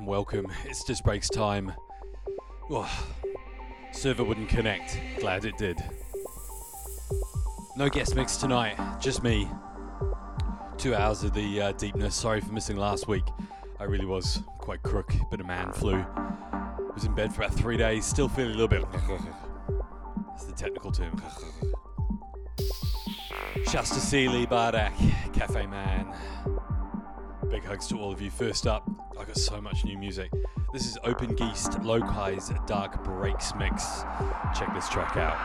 And welcome. It's just breaks time. Oh, server wouldn't connect. Glad it did. No guest mix tonight, just me. Two hours of the uh, deepness. Sorry for missing last week. I really was quite crook, bit of man flu. Was in bed for about three days, still feeling a little bit. That's the technical term. Shouts to Sealy, Bardak, Cafe Man. Big hugs to all of you. First up, I got so much new music. This is Open Geist Lokai's Dark Breaks Mix. Check this track out.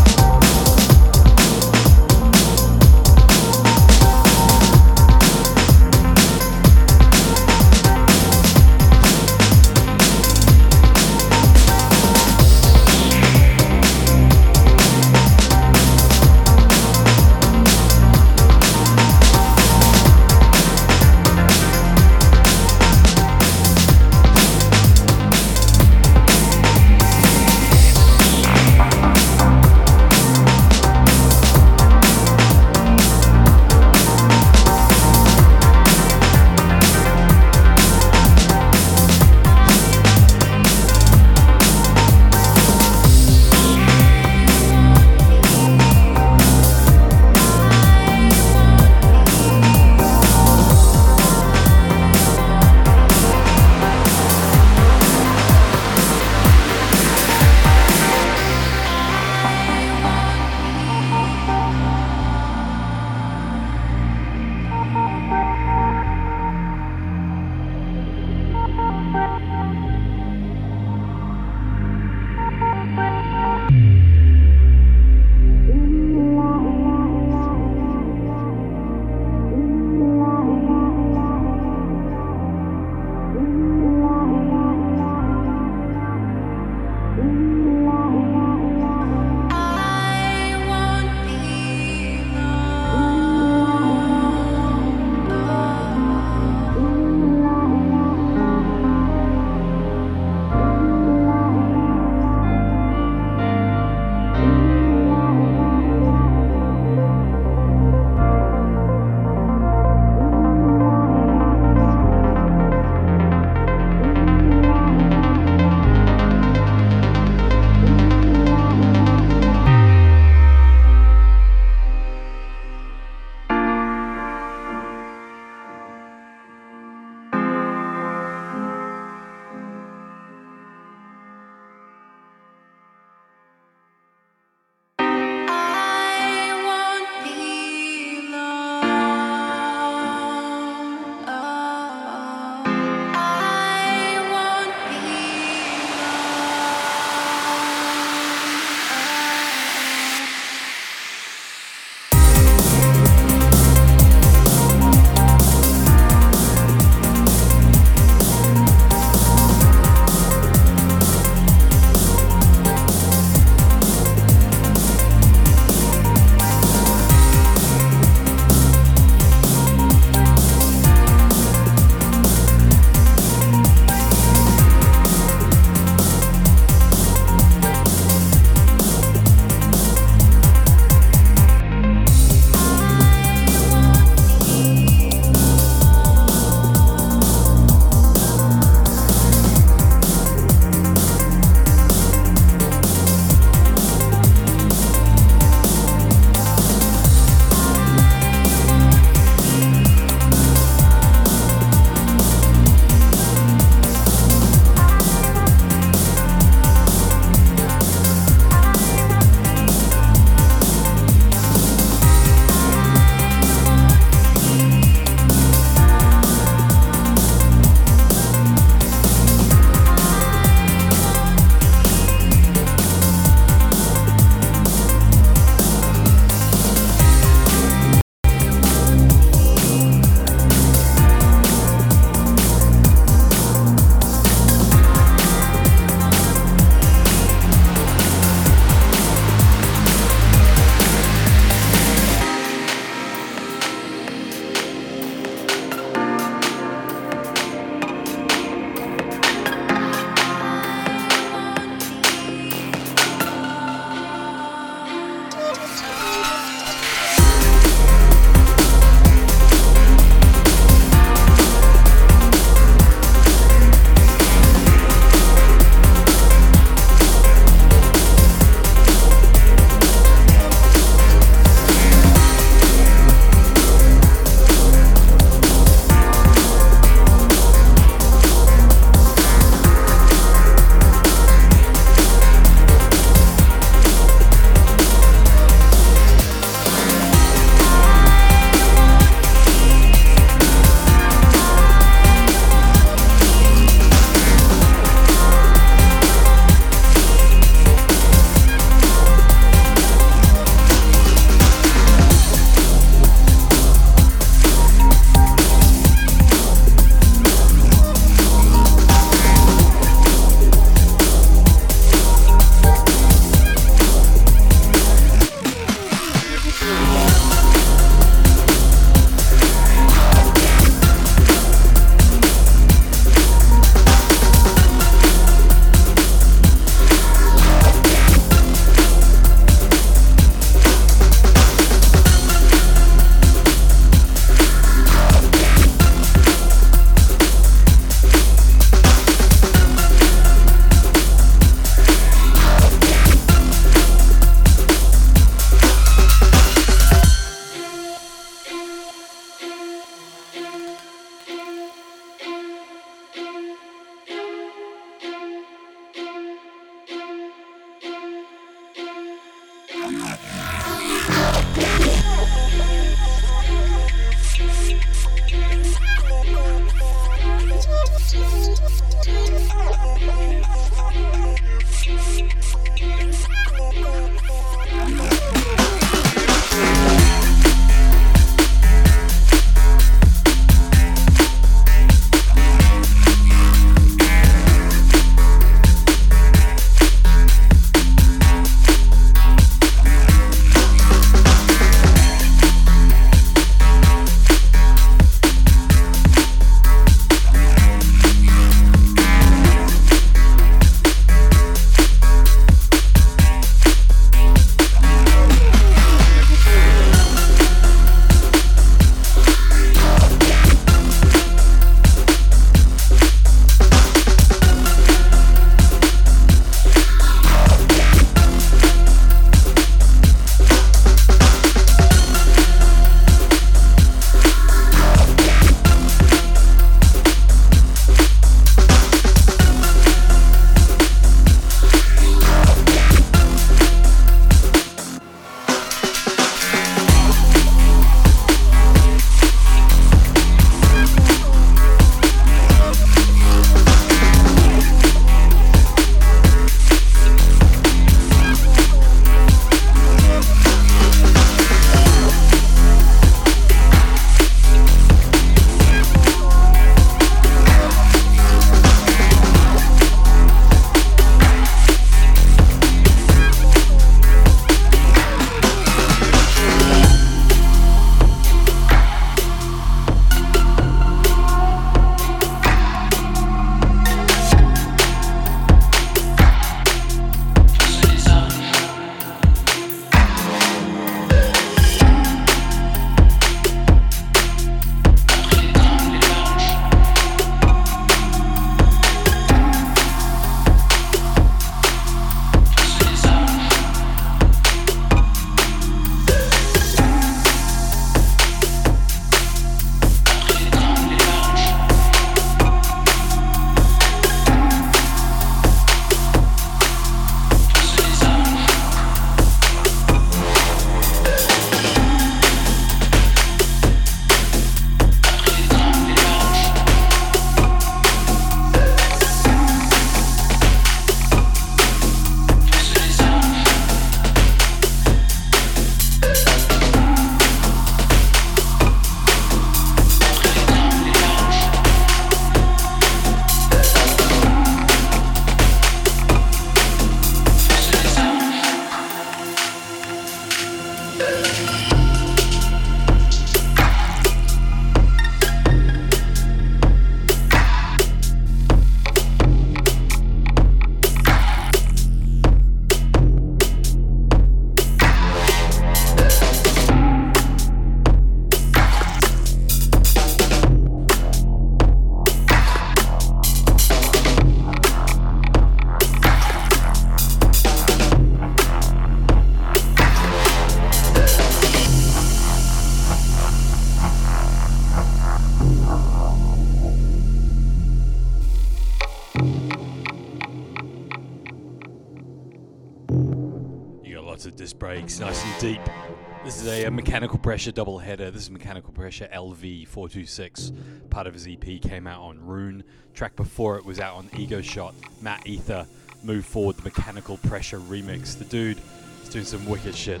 Pressure double header. This is mechanical pressure LV426. Part of his EP came out on Rune. Track before it was out on Ego Shot. Matt Ether Move forward the mechanical pressure remix. The dude is doing some wicked shit.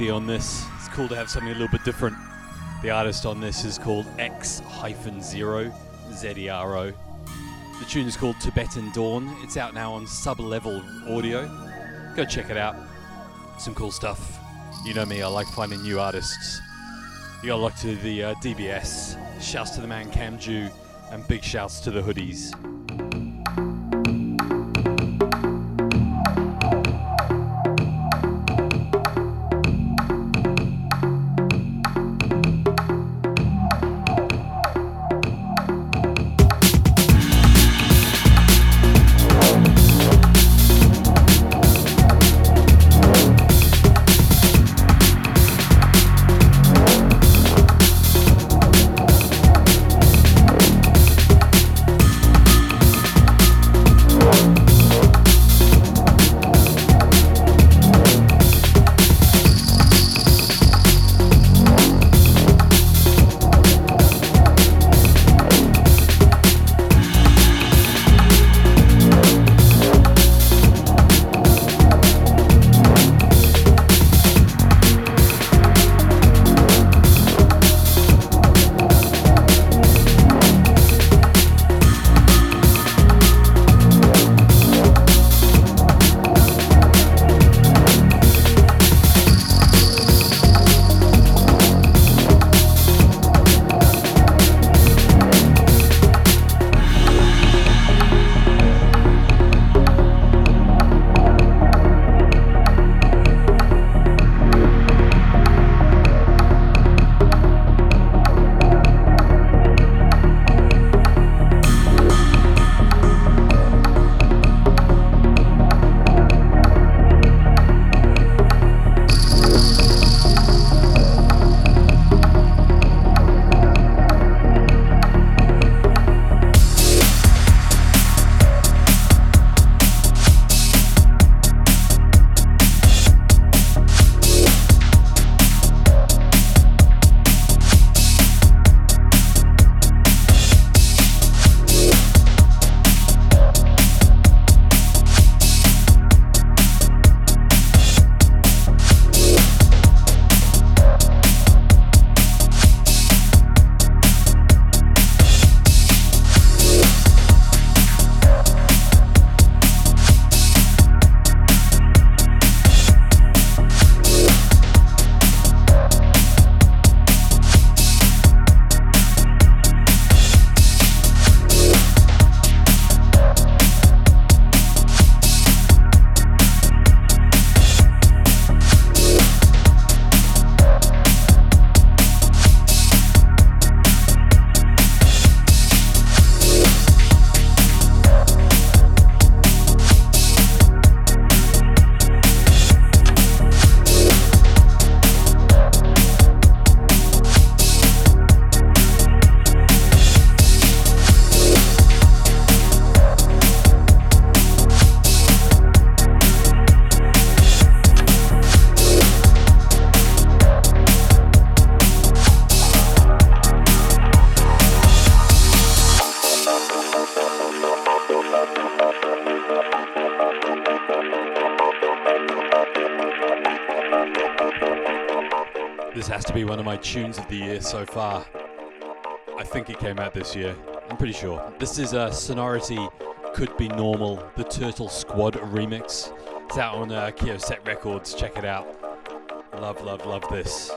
50 on this. It's cool to have something a little bit different. The artist on this is called X hyphen zero, Z E R O. The tune is called Tibetan Dawn. It's out now on sub level audio. Go check it out. Some cool stuff. You know me, I like finding new artists. You got luck look to the uh, DBS. Shouts to the man Camju, and big shouts to the hoodies. Tunes of the year so far. I think it came out this year. I'm pretty sure. This is a Sonority Could Be Normal, the Turtle Squad remix. It's out on uh, Set Records. Check it out. Love, love, love this.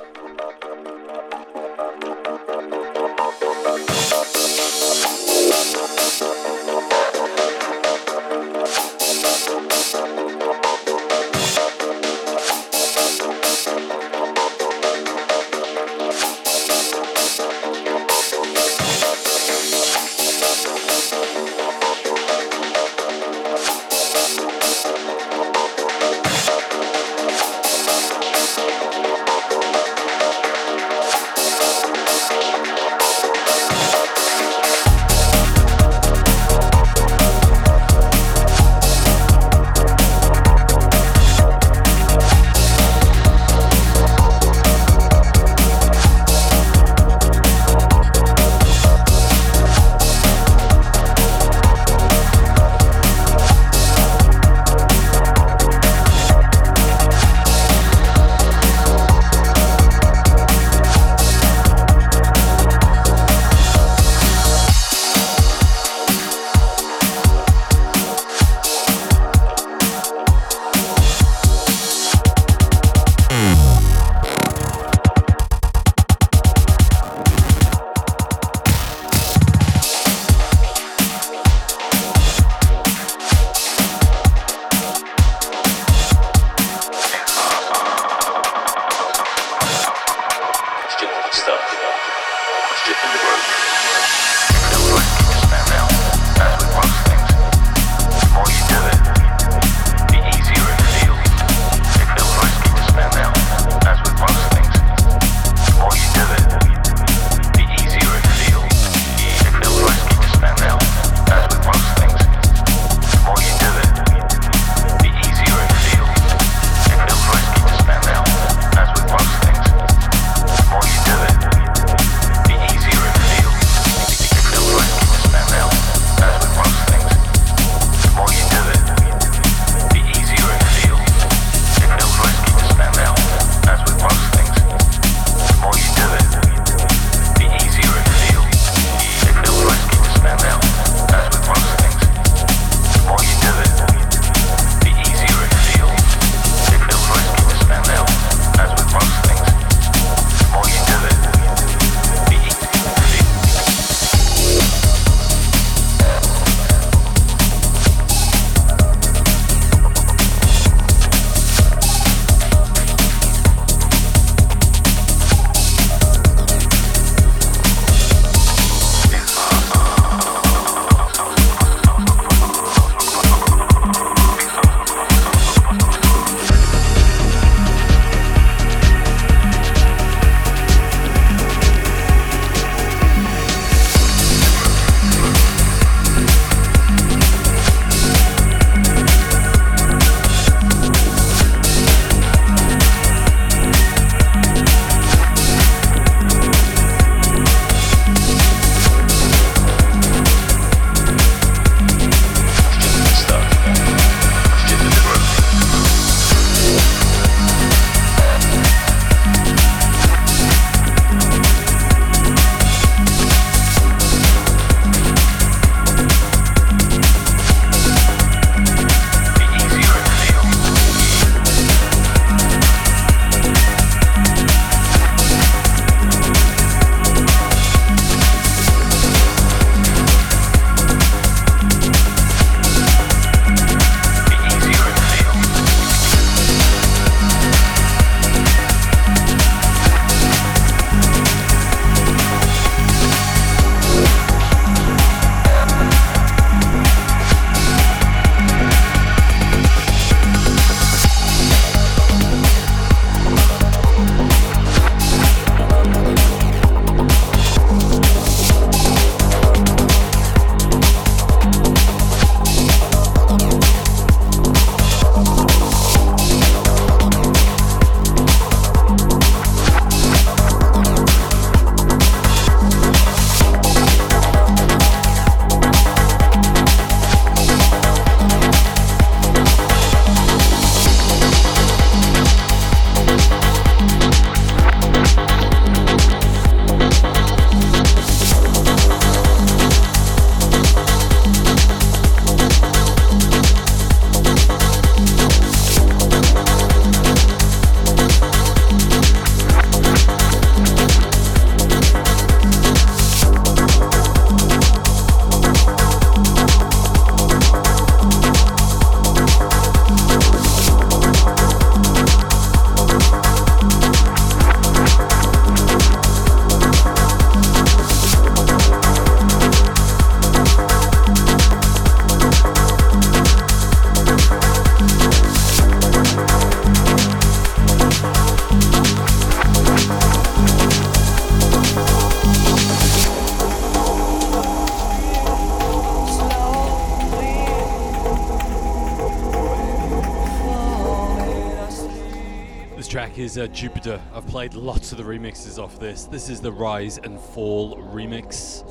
Is uh, Jupiter. I've played lots of the remixes off this. This is the Rise and Fall remix.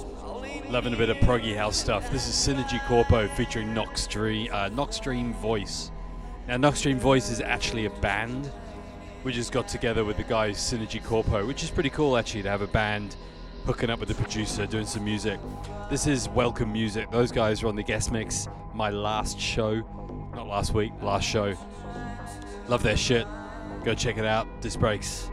Loving a bit of proggy house stuff. This is Synergy Corpo featuring Noxstream, uh, Noxstream Voice. Now, Noxstream Voice is actually a band. We just got together with the guys Synergy Corpo, which is pretty cool actually to have a band hooking up with the producer, doing some music. This is Welcome Music. Those guys are on the guest mix. My last show, not last week, last show. Love their shit. Go check it out. This breaks.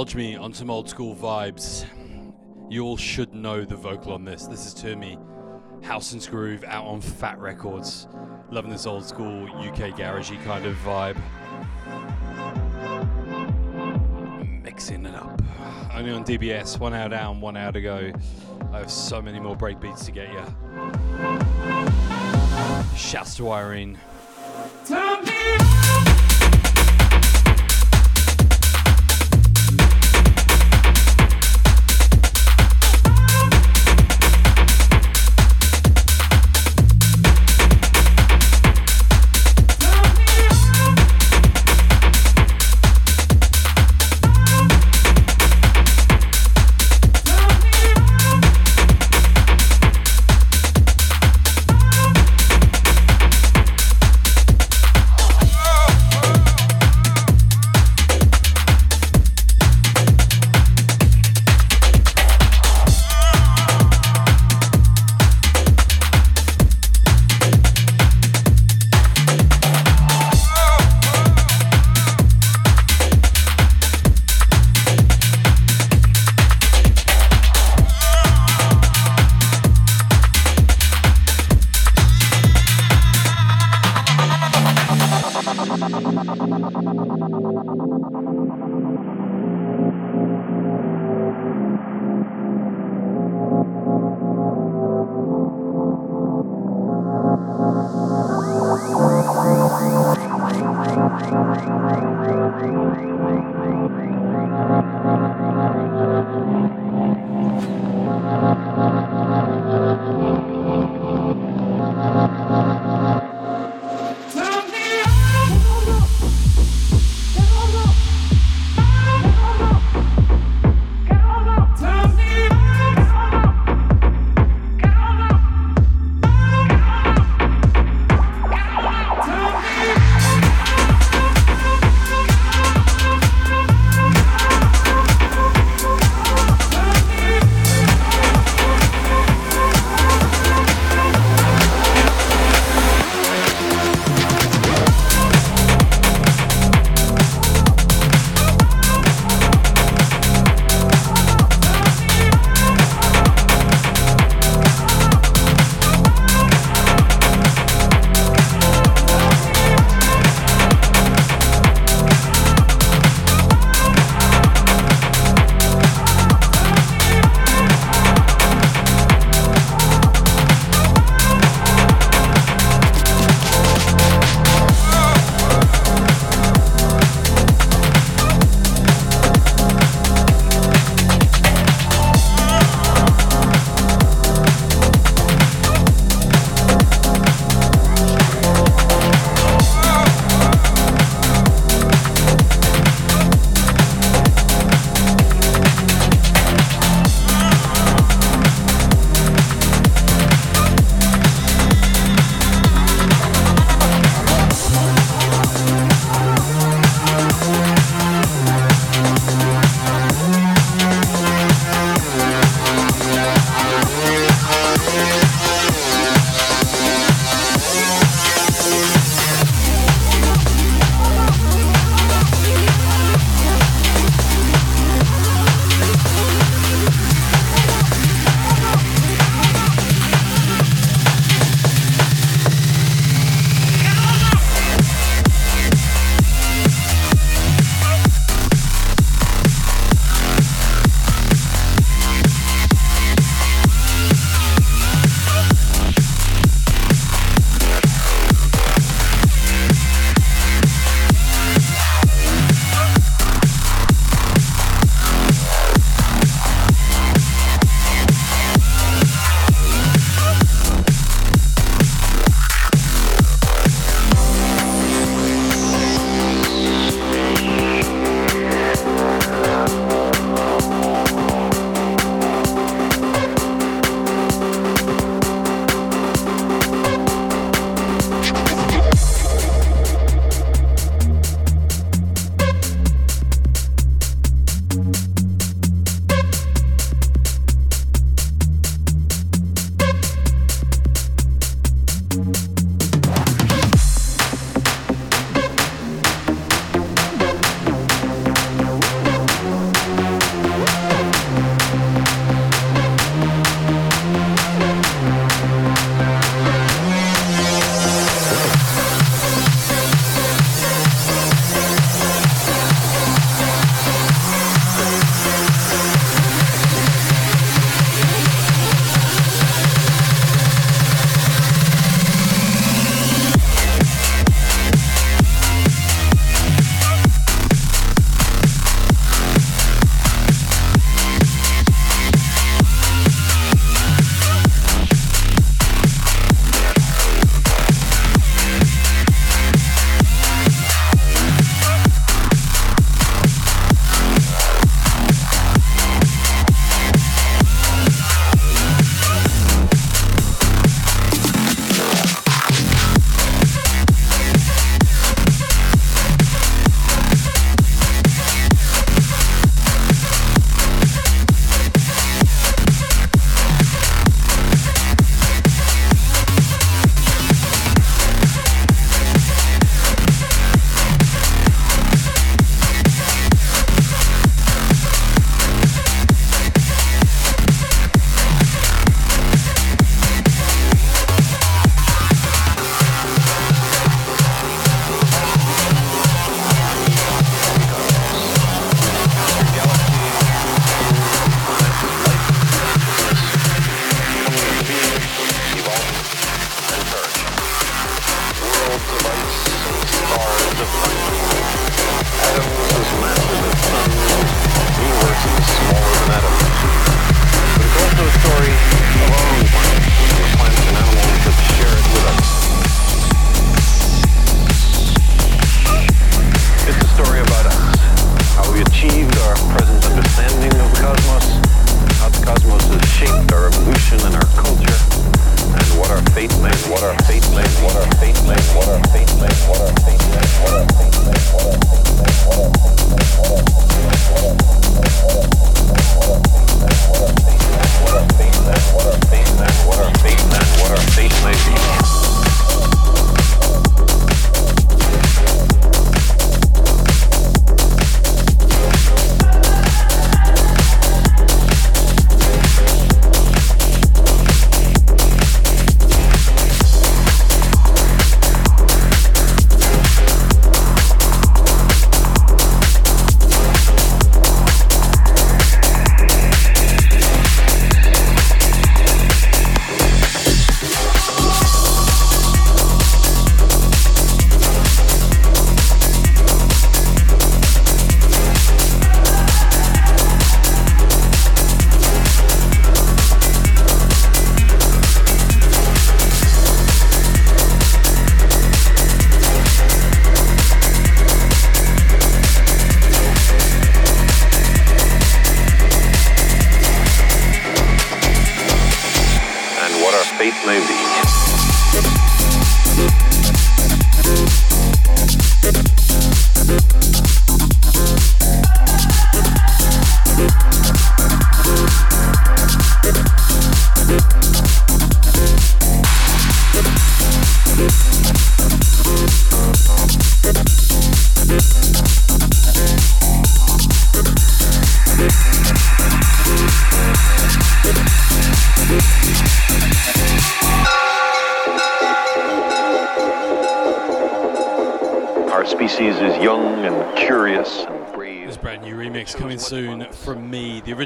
Indulge me on some old school vibes. You all should know the vocal on this. This is Termi, House and Groove, out on Fat Records. Loving this old school UK garagey kind of vibe. Mixing it up. Only on DBS, one hour down, one hour to go. I have so many more breakbeats to get you. Shouts to Irene.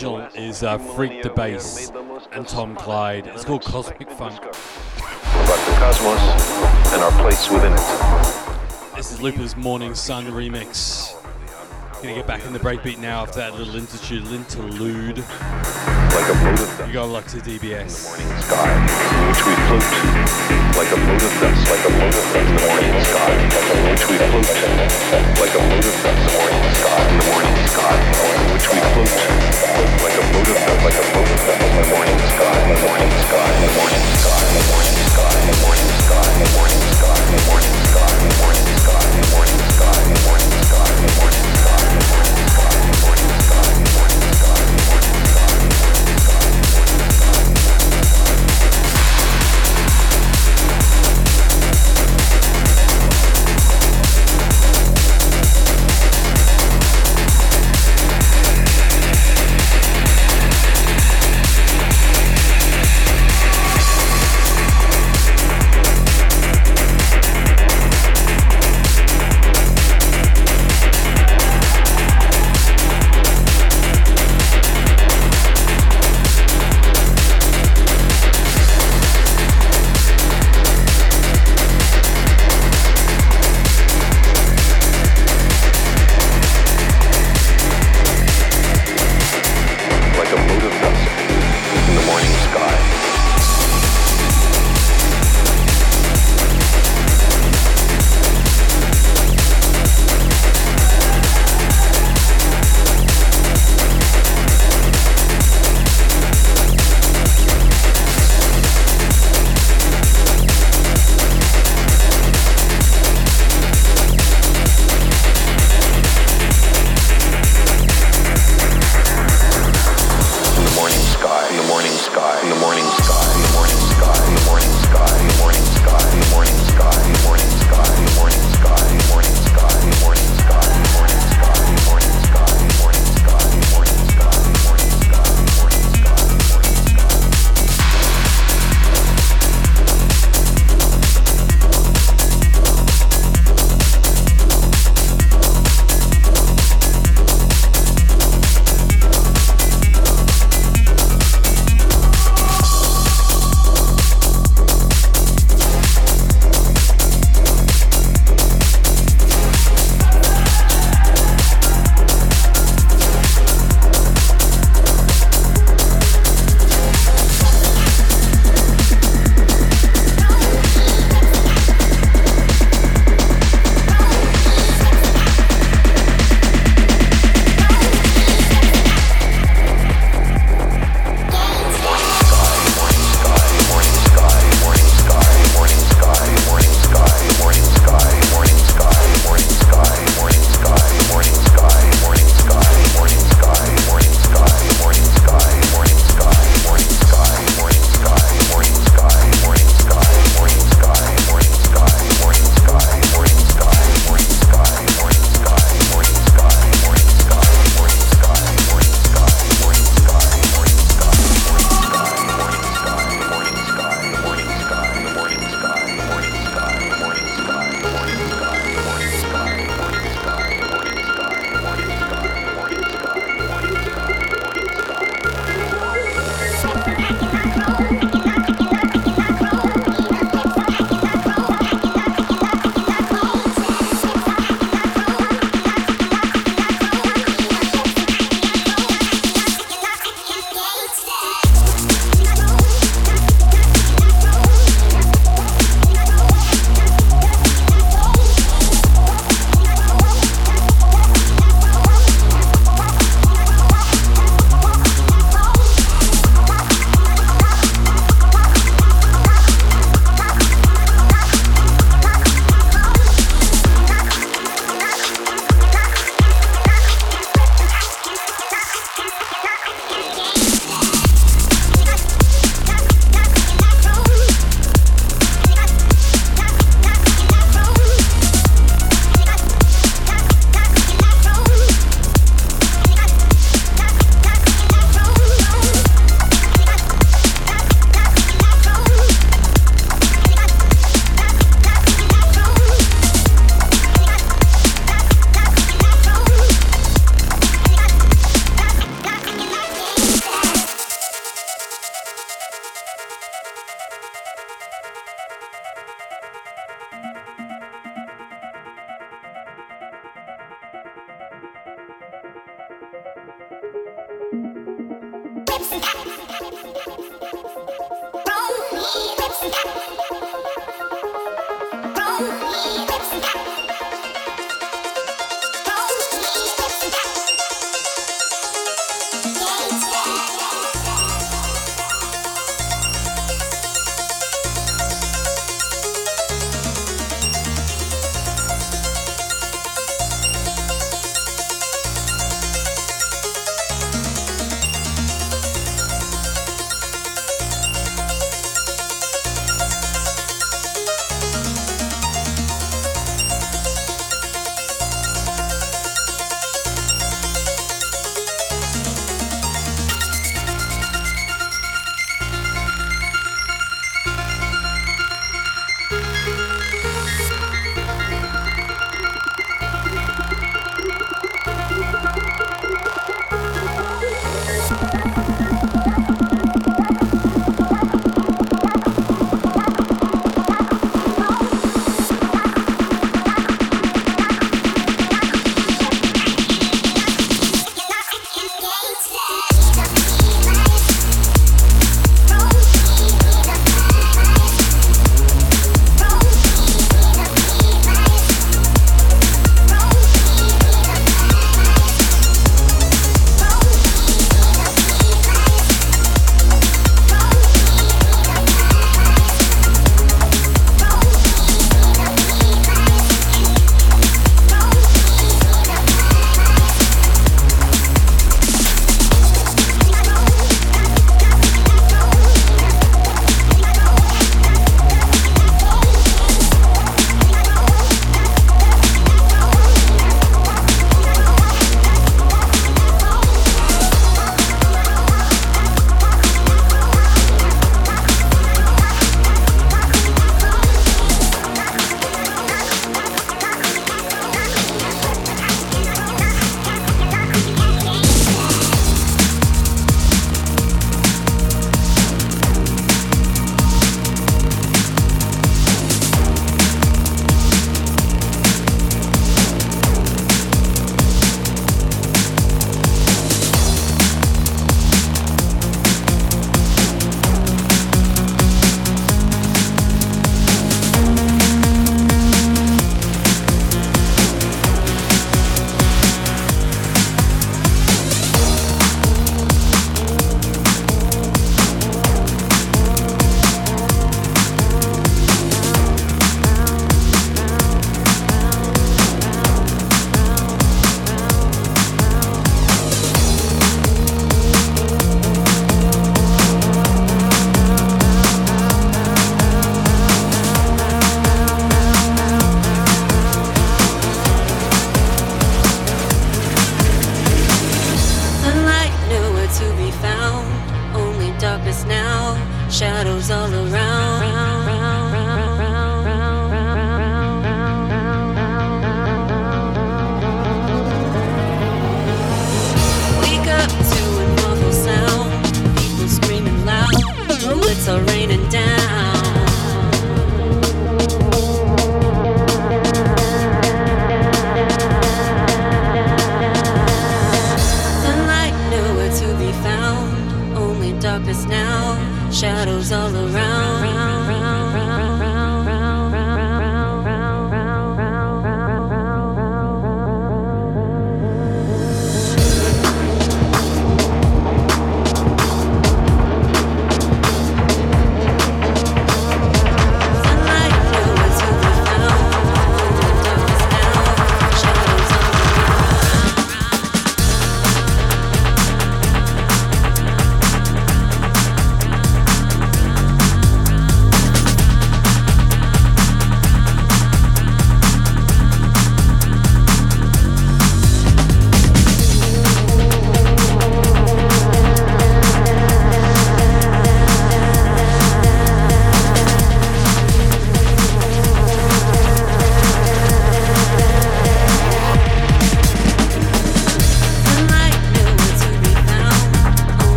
Is uh, Freak the Bass and Tom Clyde. It's called Cosmic Funk. About the cosmos and our place within it. This is Looper's Morning Sun remix. Gonna get back in the breakbeat now after that little interlude. Like a of You got luck to DBS. morning sky, in which we float. Like a of dust, like a of dust, the morning sky, in which we float. Like a of dust, the morning sky, the morning sky, in which we float like a of dust, like a of dust the morning sky, the morning sky, the morning sky, the morning sky, the morning sky, the morning sky, the morning sky, the morning sky, the morning sky, the morning sky, the morning sky, the morning sky, the morning sky, the morning sky,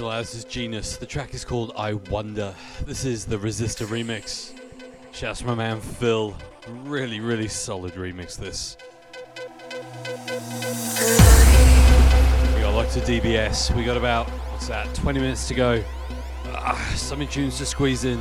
Artist is Genus. The track is called I Wonder. This is the Resistor remix. Shouts to my man Phil. Really, really solid remix this. We got lots of DBS. We got about, what's that, 20 minutes to go. Ah, some tunes to squeeze in.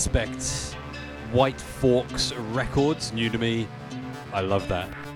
aspect. White Forks Records, new to me. I love that.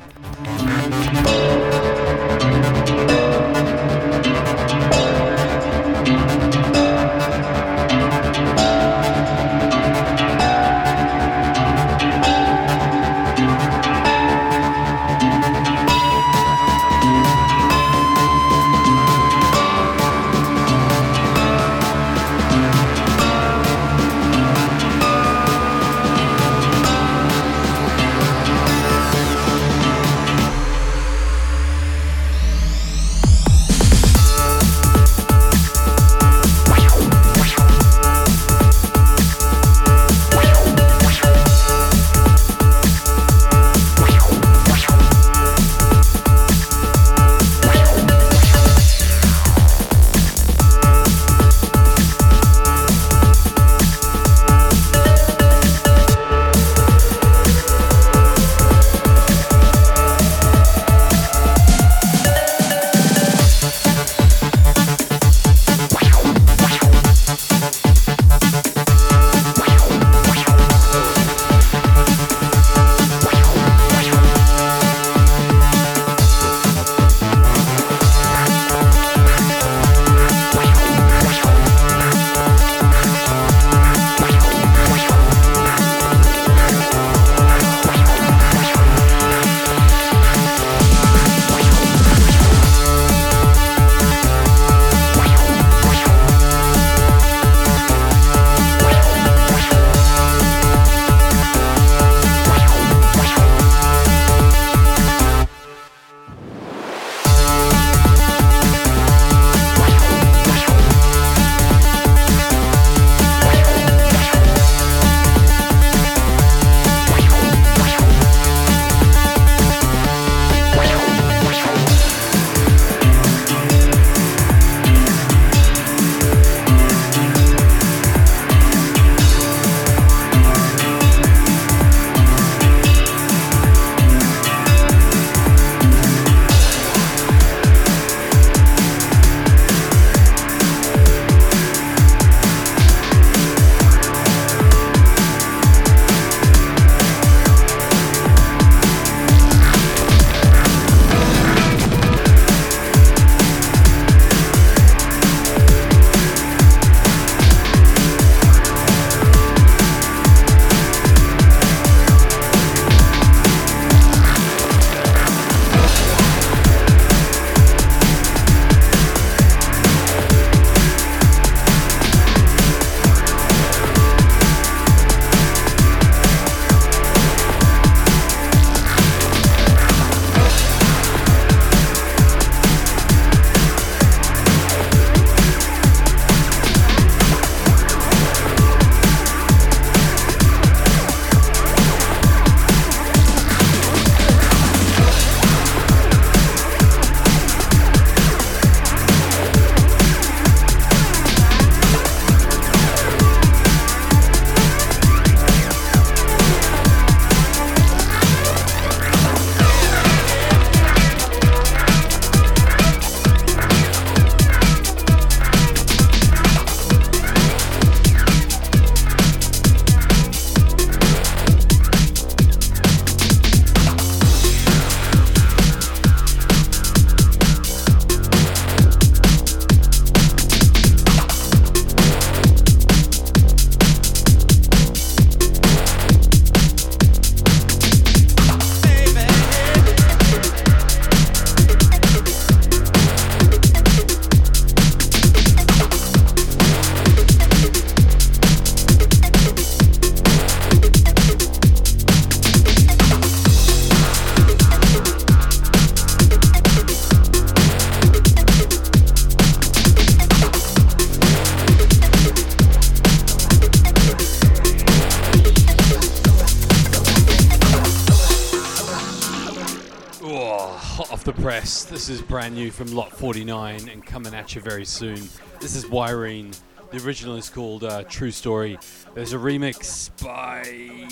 Press. This is brand new from Lot 49 and coming at you very soon. This is Wyrene. The original is called uh, True Story. There's a remix by.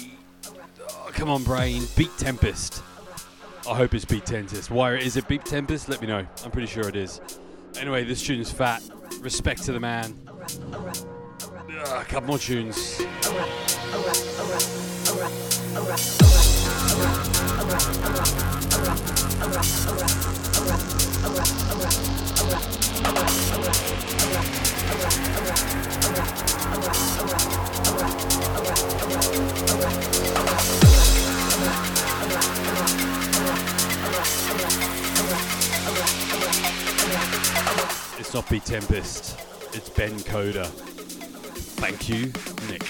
Oh, come on, brain. Beat Tempest. I hope it's Beat Tempest. Why is it Beat Tempest? Let me know. I'm pretty sure it is. Anyway, this tune is fat. Respect to the man. A couple more tunes. Tempest, it's Ben Coda. Thank you, Nick.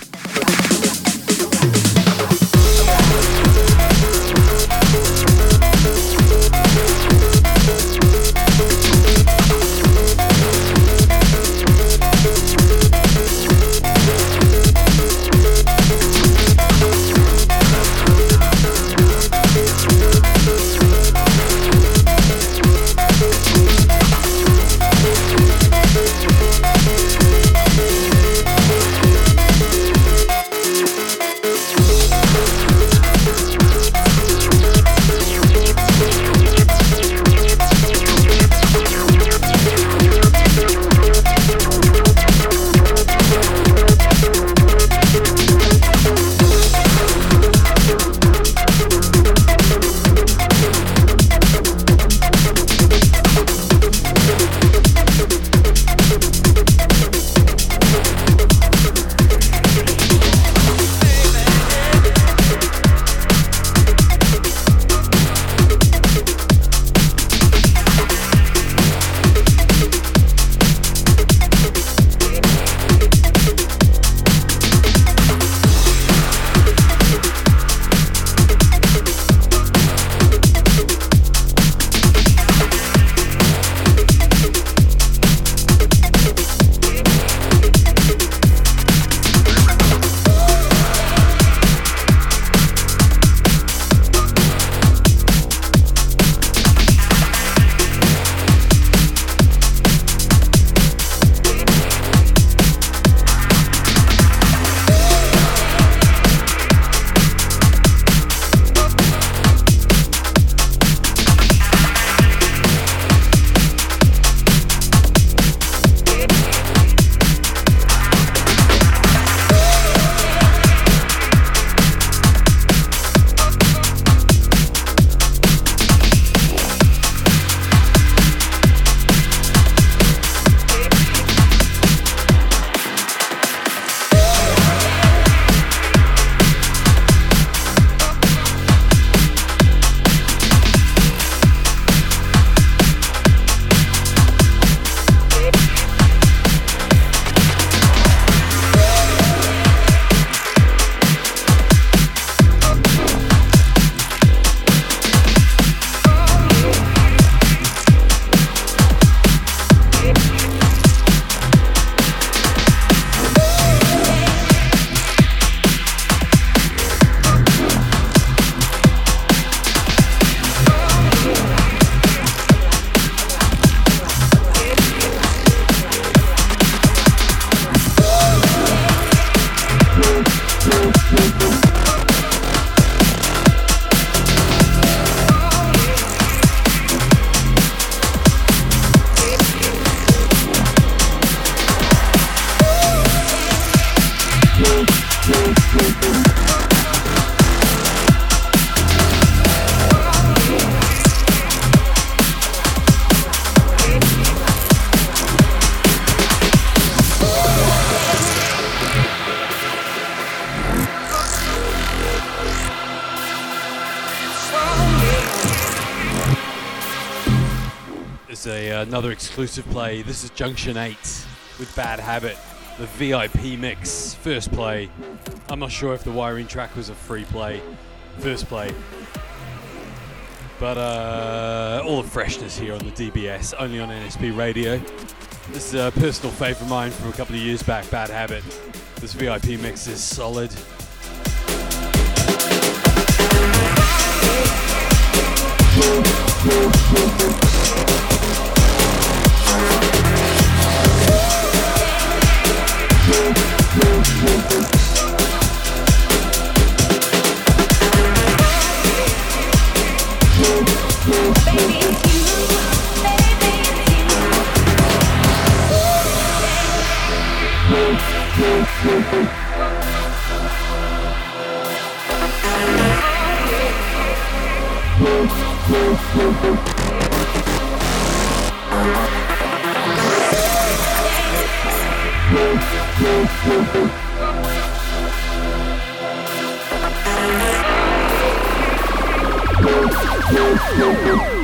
Another exclusive play. This is Junction 8 with Bad Habit, the VIP mix. First play. I'm not sure if the wiring track was a free play. First play. But uh, all the freshness here on the DBS, only on NSP Radio. This is a personal favourite of mine from a couple of years back, Bad Habit. This VIP mix is solid. Move. Thank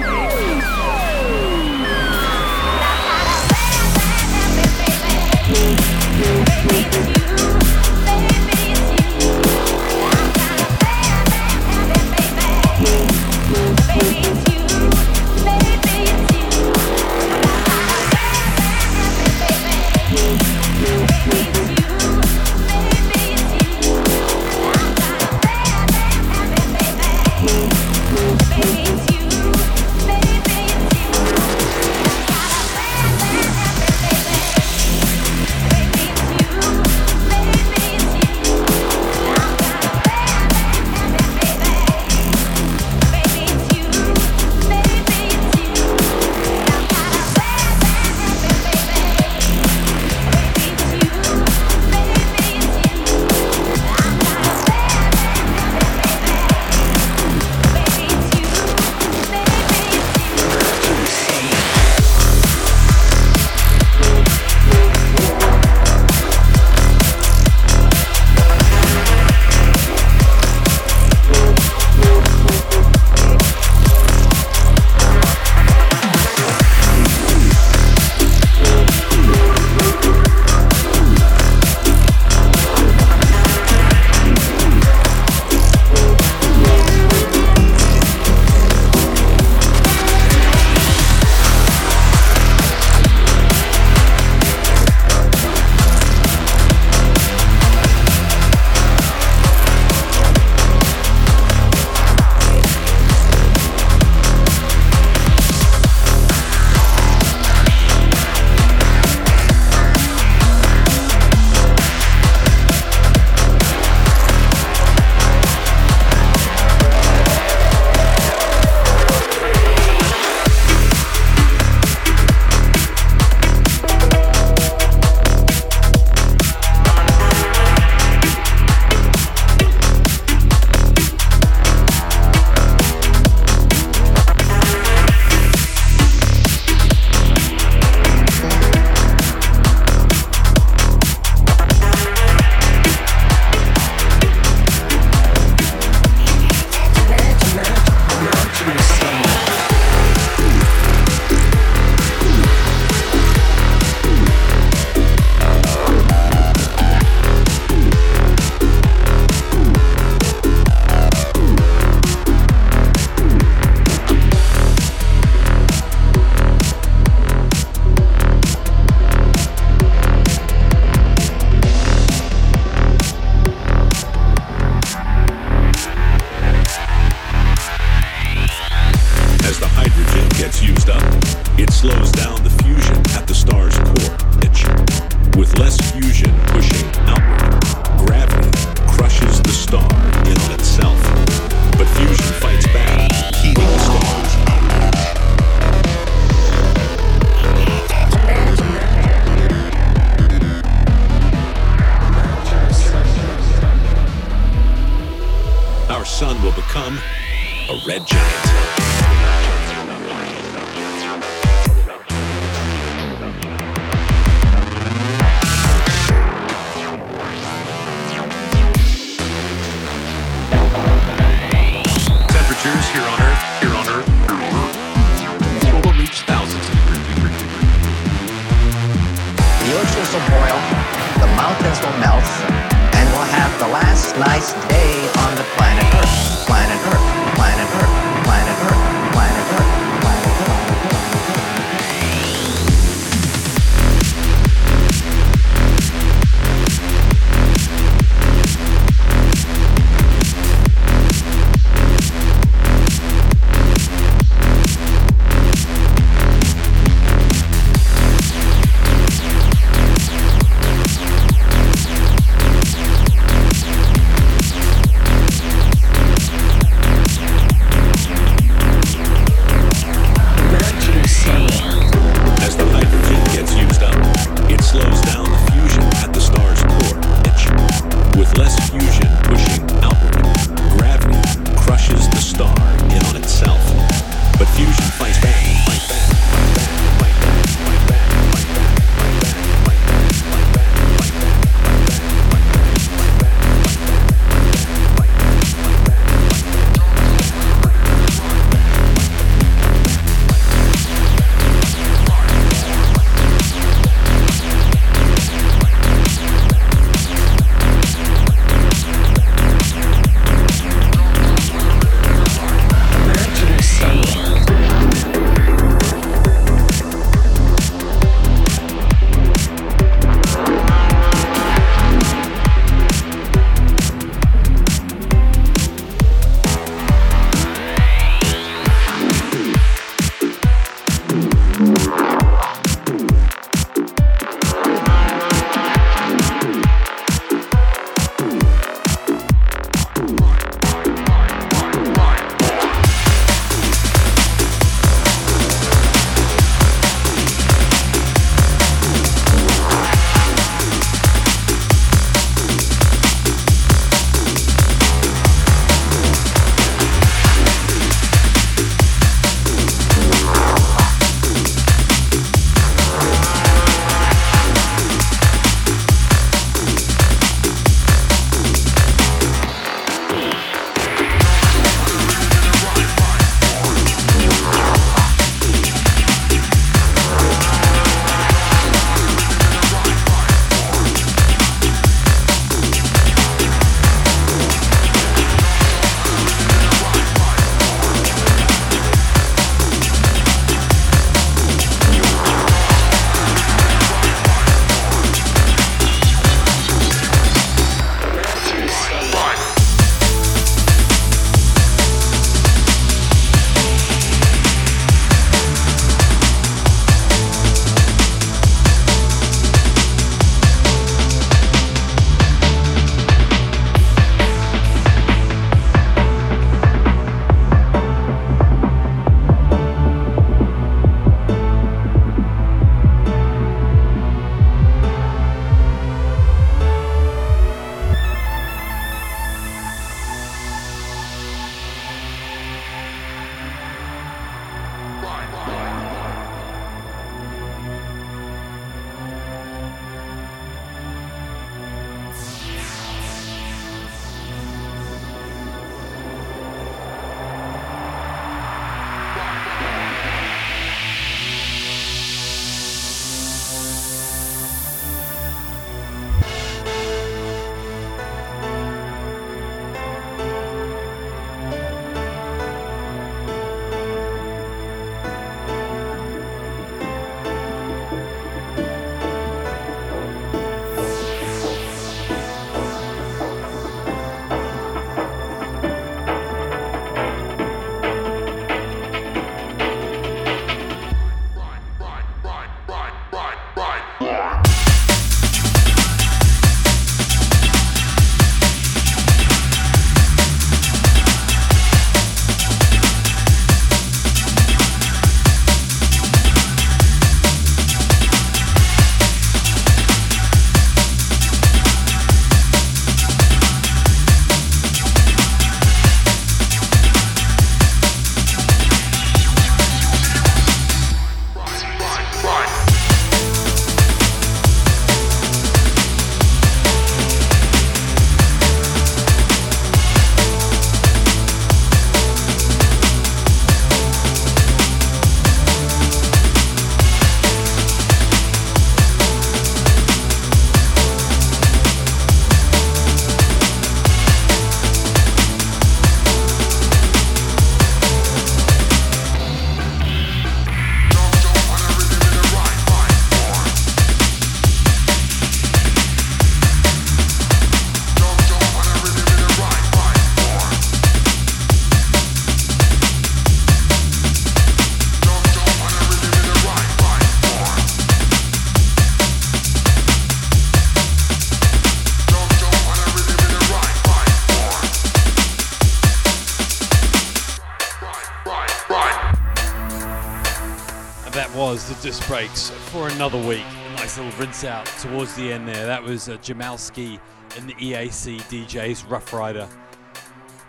breaks for another week. Nice little rinse out towards the end there. That was uh, Jamalski and the EAC DJs Rough Rider.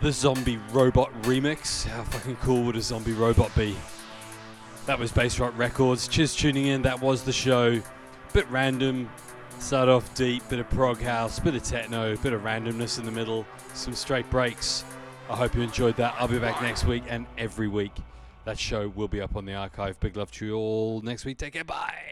The Zombie Robot remix. How fucking cool would a zombie robot be? That was Bass Rock Records. Cheers tuning in. That was the show. Bit random. Start off deep. Bit of prog house. Bit of techno. Bit of randomness in the middle. Some straight breaks. I hope you enjoyed that. I'll be back next week and every week. That show will be up on the archive. Big love to you all next week. Take care. Bye.